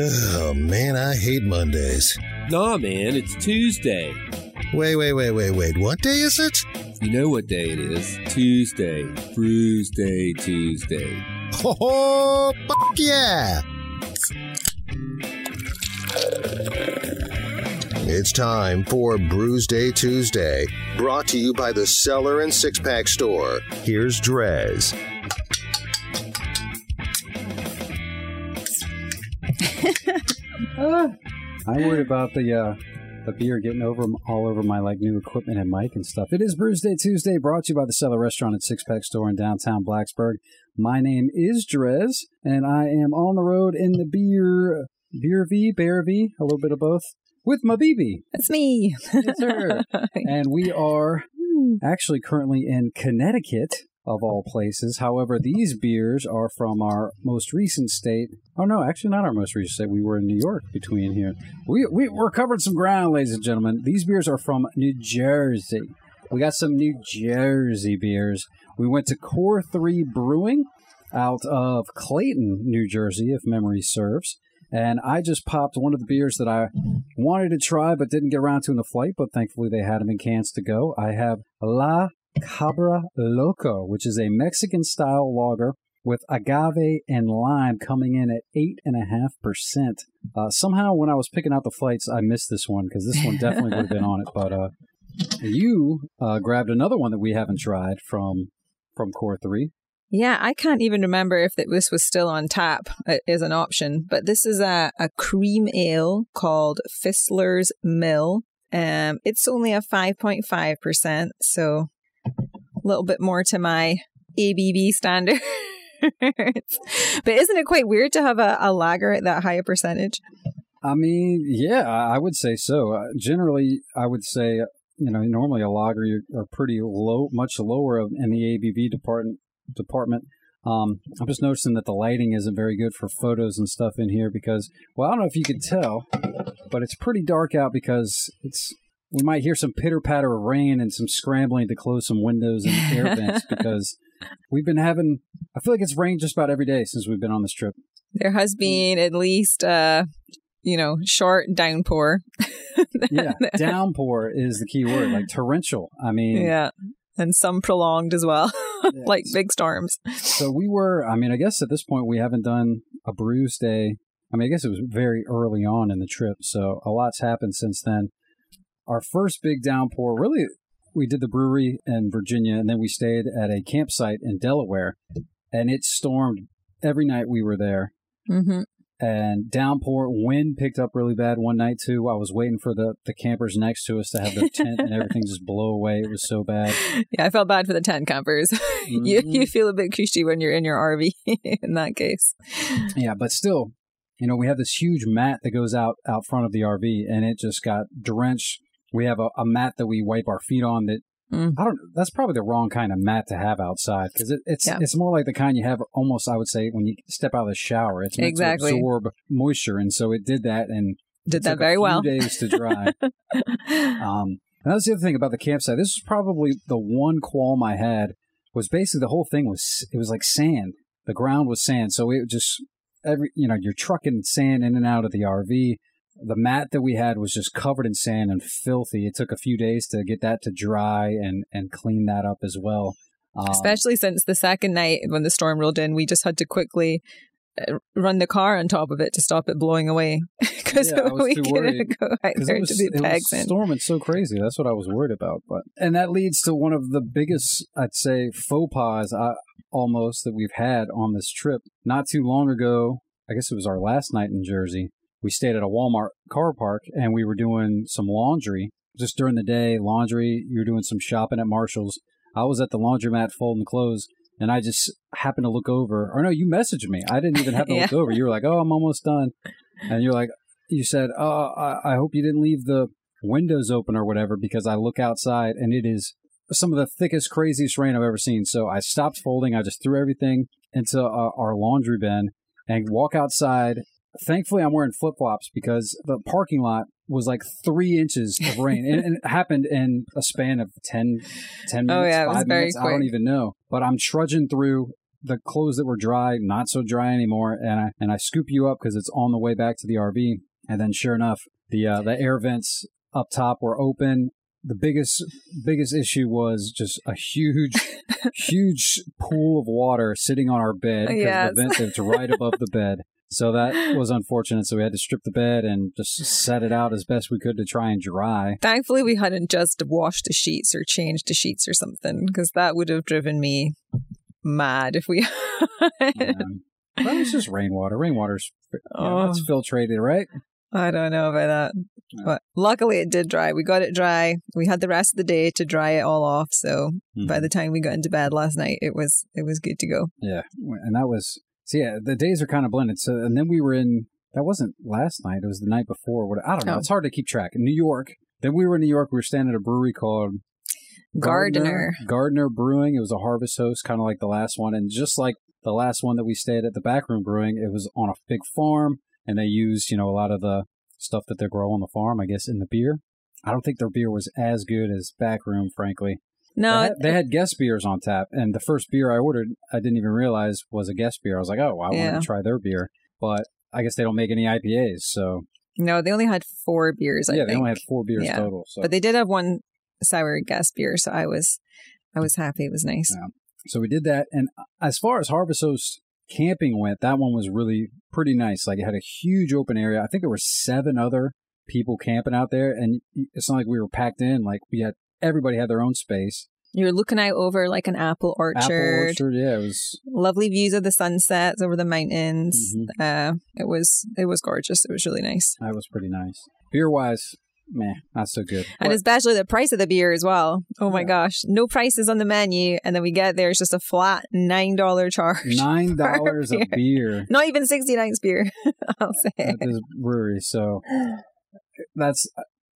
Oh man, I hate Mondays. Nah, man, it's Tuesday. Wait, wait, wait, wait, wait. What day is it? You know what day it is? Tuesday. Brewsday Tuesday. Oh, fuck yeah! It's time for Brewsday Tuesday, brought to you by the Cellar and Six Pack Store. Here's Drez. Uh, I worried about the uh, the beer getting over all over my like new equipment and mic and stuff. It is Brewsday Tuesday, brought to you by the Cellar Restaurant and Six Pack Store in downtown Blacksburg. My name is Drez, and I am on the road in the beer beer V, bear V, a little bit of both, with my BB. That's me. Yes, sir. and we are actually currently in Connecticut, of all places. However, these beers are from our most recent state. Oh no, actually not our most recent state. We were in New York between here. We, we we're covering some ground, ladies and gentlemen. These beers are from New Jersey. We got some New Jersey beers. We went to Core Three Brewing out of Clayton, New Jersey, if memory serves. And I just popped one of the beers that I wanted to try but didn't get around to in the flight, but thankfully they had them in cans to go. I have La Cabra Loco, which is a Mexican style lager with agave and lime coming in at 8.5%. Uh, somehow, when I was picking out the flights, I missed this one because this one definitely would have been on it. But uh, you uh, grabbed another one that we haven't tried from from Core 3. Yeah, I can't even remember if this was still on tap uh, as an option, but this is a, a cream ale called Fistler's Mill. Um, it's only a 5.5%, so a little bit more to my ABV standard. but isn't it quite weird to have a, a lager at that high a percentage? I mean, yeah, I would say so. Uh, generally, I would say, you know, normally a lager you are pretty low, much lower in the ABV department. Department. Um, I'm just noticing that the lighting isn't very good for photos and stuff in here because, well, I don't know if you could tell, but it's pretty dark out because it's. We might hear some pitter patter of rain and some scrambling to close some windows and air vents because we've been having. I feel like it's rained just about every day since we've been on this trip. There has been at least, uh, you know, short downpour. yeah, downpour is the key word, like torrential. I mean, yeah, and some prolonged as well, like big storms. So we were. I mean, I guess at this point we haven't done a Brewsday. I mean, I guess it was very early on in the trip, so a lot's happened since then. Our first big downpour, really, we did the brewery in Virginia, and then we stayed at a campsite in Delaware, and it stormed every night we were there. Mm-hmm. And downpour, wind picked up really bad one night too. I was waiting for the, the campers next to us to have their tent and everything just blow away. It was so bad. Yeah, I felt bad for the tent campers. Mm-hmm. you you feel a bit cushy when you're in your RV in that case. Yeah, but still, you know, we have this huge mat that goes out out front of the RV, and it just got drenched we have a, a mat that we wipe our feet on that mm. I don't. That's probably the wrong kind of mat to have outside because it, it's yeah. it's more like the kind you have almost. I would say when you step out of the shower, it's meant exactly. to absorb moisture, and so it did that and did that very well. Days to dry. um, and that's the other thing about the campsite. This was probably the one qualm I had was basically the whole thing was it was like sand. The ground was sand, so it just every you know you're trucking sand in and out of the RV the mat that we had was just covered in sand and filthy. It took a few days to get that to dry and and clean that up as well. Um, Especially since the second night when the storm rolled in, we just had to quickly uh, run the car on top of it to stop it blowing away because yeah, we couldn't go out there was, to be pegs in. storming so crazy. That's what I was worried about. But and that leads to one of the biggest, I'd say, faux pas uh, almost that we've had on this trip. Not too long ago, I guess it was our last night in Jersey we stayed at a Walmart car park and we were doing some laundry just during the day. Laundry, you were doing some shopping at Marshall's. I was at the laundromat folding clothes and I just happened to look over. Or no, you messaged me. I didn't even have to look over. You were like, "Oh, I'm almost done," and you're like, you said, "Oh, I, I hope you didn't leave the windows open or whatever," because I look outside and it is some of the thickest, craziest rain I've ever seen. So I stopped folding. I just threw everything into uh, our laundry bin and walk outside. Thankfully, I'm wearing flip flops because the parking lot was like three inches of rain, and, and it happened in a span of 10, 10 minutes, Oh, yeah, it was five very minutes. I don't even know. But I'm trudging through the clothes that were dry, not so dry anymore, and I and I scoop you up because it's on the way back to the RV, and then sure enough, the uh, the air vents up top were open. The biggest biggest issue was just a huge huge pool of water sitting on our bed because Yes. the vent is right above the bed. So that was unfortunate. So we had to strip the bed and just set it out as best we could to try and dry. Thankfully, we hadn't just washed the sheets or changed the sheets or something because that would have driven me mad if we. Um, but it's just rainwater. Rainwater's you know, it's Oh. filtrated, right? I don't know about that. But luckily, it did dry. We got it dry. We had the rest of the day to dry it all off. So by the time we got into bed last night, it was it was good to go. Yeah, and that was so. Yeah, the days are kind of blended. So, and then we were in. That wasn't last night. It was the night before. What I don't know. Oh. It's hard to keep track. In New York. Then we were in New York. We were staying at a brewery called Gardener. Gardner Brewing. It was a harvest host, kind of like the last one, and just like the last one that we stayed at, the Backroom Brewing. It was on a big farm, and they used you know a lot of the stuff that they grow on the farm. I guess in the beer. I don't think their beer was as good as Backroom, frankly. No, they, had, they had guest beers on tap, and the first beer I ordered, I didn't even realize was a guest beer. I was like, oh, I Yeah. wanted to try their beer, but I guess they don't make any IPAs, so no, they only had four beers. I yeah, think. they only had four beers Yeah. total. So but they did have one sour guest beer, so I was I was happy. It was nice. Yeah. so we did that, and as far as Harvest Host camping went, that one was really pretty nice. Like it had a huge open area. I think there were seven other people camping out there, and it's not like we were packed in. Like we had everybody had their own space. You're looking out over like an apple orchard. Apple orchard, yeah, it was Lovely views of the sunsets over the mountains. Mm-hmm. Uh, it was it was gorgeous. It was really nice, that was pretty nice. Beer wise, meh, not so good. and But- especially the price of the beer as well. Oh my Yeah. gosh, no prices on the menu, and then we get there, it's just a flat nine dollar charge. nine dollars a beer. beer Not even sixty nine beer. I'll say. at this brewery. So that's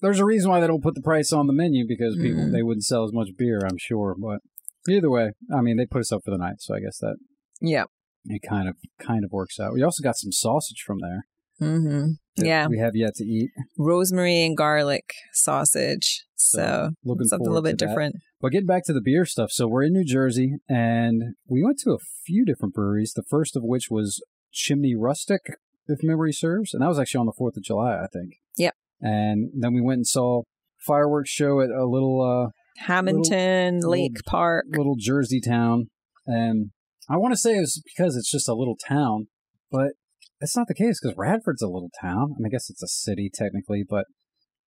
there's a reason why they don't put the price on the menu because people Mhm. they wouldn't sell as much beer, I'm sure. But either way, I mean they put us up for the night, so I guess that Yeah. it kind of kind of works out. We also got some sausage from there. Mm-hmm. Yeah. we have yet to eat. Rosemary and garlic sausage. So, looking something a little bit that. different. But getting back to the beer stuff, so we're in New Jersey and we went to a few different breweries. The first of which was Chimney Rustic, if memory serves, and that was actually on the Fourth of July, I think. And then we went and saw fireworks show at a little uh, Hamilton little- Lake Park. little Jersey town, and I want to say it's because it's just a little town, but that's not the case because Radford's a little town. I mean, I guess it's a city technically, but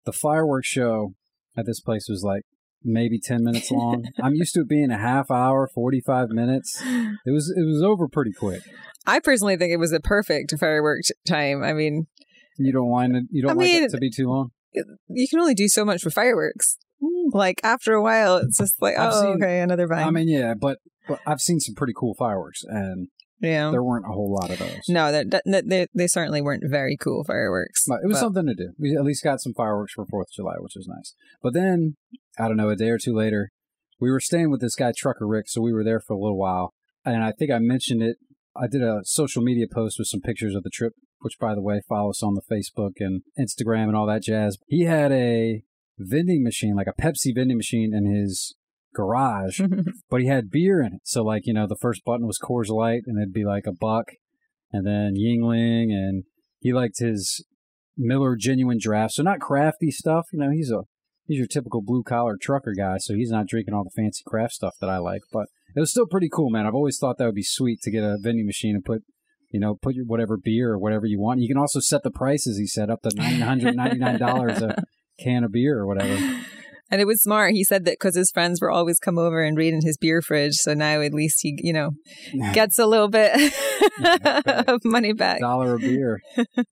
the fireworks show at this place was like maybe 10 minutes long. I'm used to it being a half hour, 45 minutes. It was it was over pretty quick. I personally think it was a perfect fireworks time. I mean, You don't want it you don't I like mean- it to be too long? you can only do so much with fireworks. Hmm. Like after a while, it's just like, I've oh, seen- okay, another bang. I mean, yeah, but, but I've seen some pretty cool fireworks and yeah. there weren't a whole lot of those. No, that that- they, they certainly weren't very cool fireworks. But it was but- something to do. We at least got some fireworks for Fourth of July, which was nice. But then, I don't know, a day or two later, we were staying with this guy Trucker Rick, so we were there for a little while. And I think I mentioned it. I did a social media post with some pictures of the trip, which, by the way, follow us on the Facebook and Instagram and all that jazz. He had a vending machine, like a Pepsi vending machine, in his garage, but he had beer in it. So, like, you know, the first button was Coors Light, and it'd be like a buck, and then Yuengling, and he liked his Miller Genuine Draft. So not crafty stuff. You know, he's a he's your typical blue collar trucker guy. So he's not drinking all the fancy craft stuff that I like. But it was still pretty cool, man. I've always thought that would be sweet to get a vending machine and put. You know, put your whatever beer or whatever you want. You can also set the prices. He said up to nine hundred ninety nine dollars a can of beer or whatever. and it was smart. He said that because his friends were always come over and read in his beer fridge. So now at least he, you know, gets a little bit of money back. dollar a beer.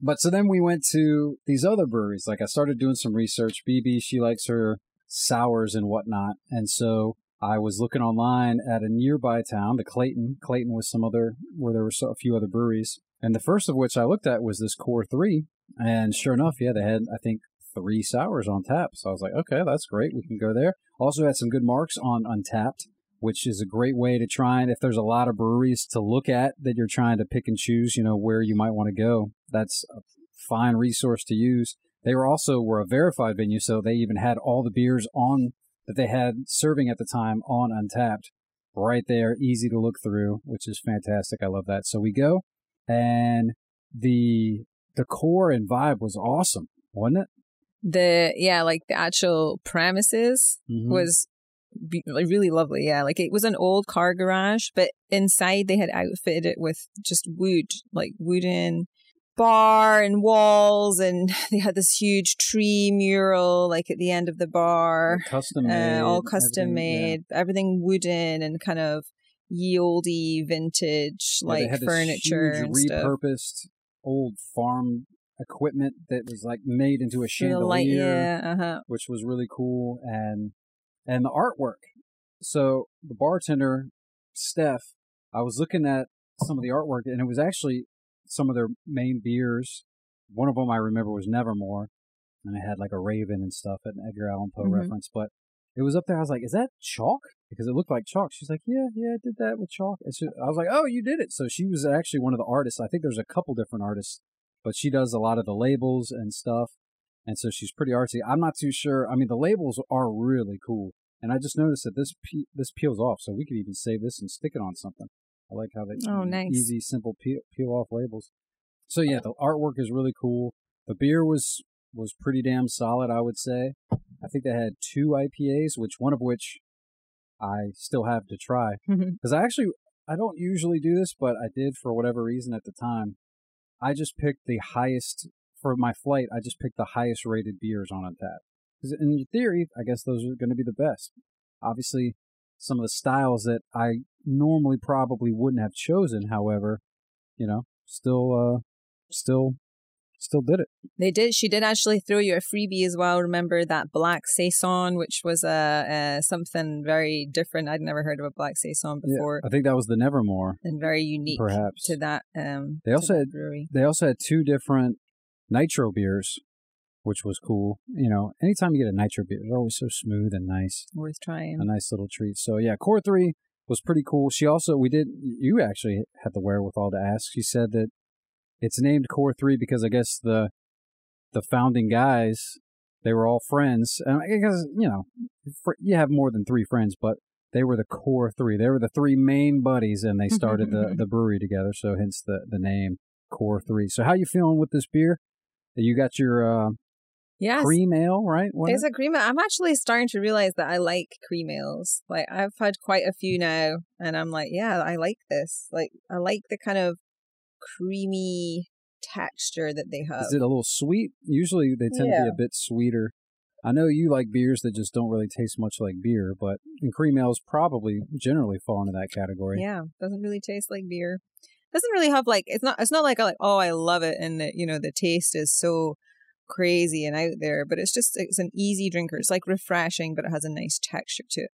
but so then we went to these other breweries. Like I started doing some research. BB, she likes her sours and whatnot. And so I was looking online at a nearby town, the Clayton. Clayton was some other, where there were a few other breweries. And the first of which I looked at was this Core 3. And sure enough, yeah, they had, I think, three sours on tap. So I was like, okay, that's great. We can go there. Also had some good marks on Untappd which is a great way to try and if there's a lot of breweries to look at that you're trying to pick and choose, you know, where you might want to go. That's a fine resource to use. They were also were a verified venue, so they even had all the beers on that they had serving at the time on Untappd. right there, easy to look through, which is fantastic. I love that. So we go, and the the core and vibe was awesome, wasn't it? The yeah, like the actual premises Mhm. was be- like, really lovely. Yeah, like it was an old car garage, but inside they had outfitted it with just wood, like wooden bar and walls, and they had this huge tree mural like at the end of the bar. custom made, uh, all custom everything, yeah. made, everything wooden and kind of ye vintage Yeah, like furniture and stuff. repurposed old farm equipment that was like made into a chandelier, light, yeah, uh-huh. which was really cool, and and the artwork. So the bartender, Steph, I was looking at some of the artwork, and it was actually some of their main beers. One of them I remember was Nevermore, and it had like a raven and stuff, an Edgar Allan Poe Mhm. reference. But it was up there. I was like, "Is that chalk?" Because it looked like chalk. She's like, "Yeah, yeah, I did that with chalk." And she, I was like, "Oh, you did it!" So she was actually one of the artists. I think there's a couple different artists, but she does a lot of the labels and stuff, and so she's pretty artsy. I'm not too sure. I mean, the labels are really cool, and I just noticed that this pe- this peels off, so we could even save this and stick it on something. I like how they Oh, nice. easy, simple peel, peel off labels. So yeah, the artwork is really cool. The beer was was pretty damn solid, I would say. I think they had two IPAs, which one of which I still have to try because I actually I don't usually do this, but I did for whatever reason at the time. I just picked the highest for my flight. I just picked the highest rated beers on Untappd because in theory, I guess those are going to be the best. Obviously, some of the styles that I normally probably wouldn't have chosen, however, you know, still, uh, still, still did it. They did. She did actually throw you a freebie as well. Remember that black saison, which was uh, uh, something very different. I'd never heard of a black saison before, I think that was the Nevermore. and very unique Perhaps. to that. Um, They also had- brewery. They also had two different nitro beers, which was cool. You know, anytime you get a nitro beer, they're always so smooth and nice. worth trying. a nice little treat. So yeah, core three was pretty cool. She also we did you actually had the wherewithal to ask. She said that it's named core three because I guess the the founding guys they were all friends, and I guess you know fr- you have more than three friends, but they were the core three. They were the three main buddies, and they started the the brewery together. So hence the the name core three. So how you feeling with this beer? You got your uh, Yes. cream ale, right? It's it? a cream ale. I'm actually starting to realize that I like cream ales. Like I've had quite a few now, and I'm like, yeah, I like this. Like I like the kind of creamy texture that they have. Is it a little sweet? Usually they tend to be a bit sweeter. I know you like beers that just don't really taste much like beer, but and cream ales probably generally fall into that category. Yeah, doesn't really taste like beer. Doesn't really have like it's not it's not like I like oh I love it and the, you know the taste is so crazy and out there, but it's just it's an easy drinker. It's like refreshing, but it has a nice texture to it,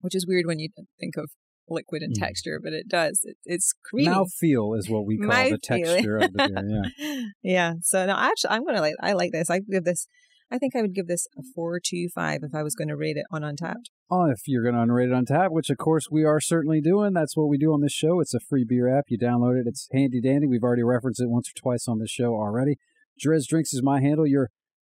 which is weird when you think of liquid and Mm. texture, but it does. It, it's creamy. Mouthfeel is what we call the texture of the beer. Yeah. yeah. So no, actually, I'm gonna like. I like this. I give this. I think I would give this a four two five if I was going to rate it on Untappd. Oh, if you're going to rate it on tap, which of course we are certainly doing, that's what we do on this show. It's a free beer app. You download it. It's handy dandy. We've already referenced it once or twice on this show already. Drez Drinks is my handle. Your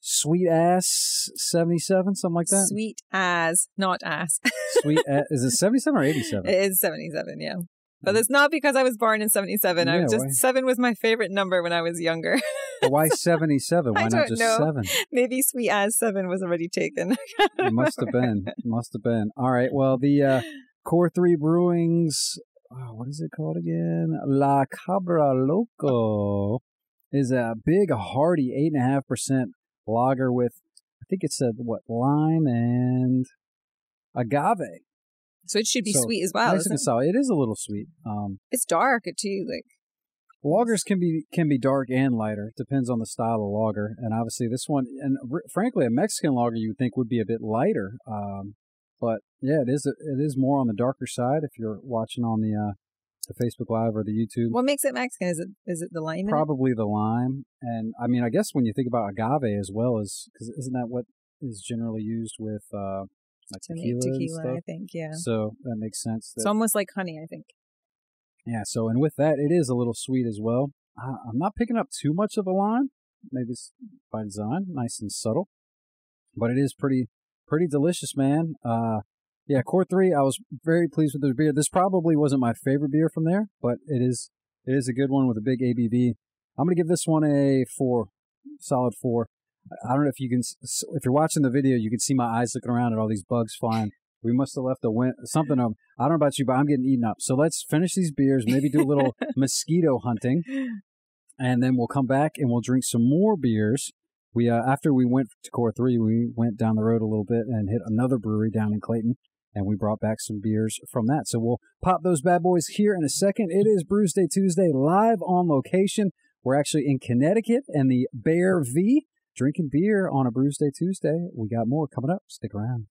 sweet ass 77, something like that? Sweet as, not ass. Sweet ass. Is it 77 or 87? it is seventy seven. Yeah. But it's not because I was born in 77. I was just why? seven was my favorite number when I was younger. But why 77? Why I not just know. 7? Maybe sweet as seven was already taken. It must have been. Must have been. All right. Well, the uh, Core 3 Brewings, oh, what is it called again? La Cabra Loco is a big, hearty 8.5% lager with, I think it said, what, lime and agave. So it should be So, sweet as well. Nice isn't it? It is a little sweet. Um, It's dark too. Like Lagers can be can be dark and lighter. Depends on the style of lager, and obviously this one, and r- frankly, a Mexican lager you would think would be a bit lighter. Um, but yeah, it is it is more on the darker side if you're watching on the uh, the Facebook Live or the YouTube. what makes it Mexican? Is it is it the lime? Probably the lime, and I mean, I guess when you think about agave as well as because isn't that what is generally used with uh, like tequila, tequila, stuff? I think. Yeah. So that makes sense. That, It's almost like honey. I think. Yeah, so and with that, it is a little sweet as well. I'm not picking up too much of the lime. Maybe it's by design, nice and subtle, but it is pretty pretty delicious, man. Uh, Yeah, Core Three. I was very pleased with their beer. This probably wasn't my favorite beer from there, but it is it is a good one with a big ABV. I'm gonna give this one a four, solid four. I don't know if you can, if you're watching the video, you can see my eyes looking around at all these bugs flying. We must have left a win- something of. I don't know about you, but I'm getting eaten up. So let's finish these beers. Maybe do a little mosquito hunting, and then we'll come back and we'll drink some more beers. We uh, after we went to Core Three, we went down the road a little bit and hit another brewery down in Clayton, and we brought back some beers from that. So we'll pop those bad boys here in a second. It is Brewsday Tuesday, live on location. We're actually in Connecticut and the Bear V drinking beer on a Brewsday Tuesday. We got more coming up. Stick around.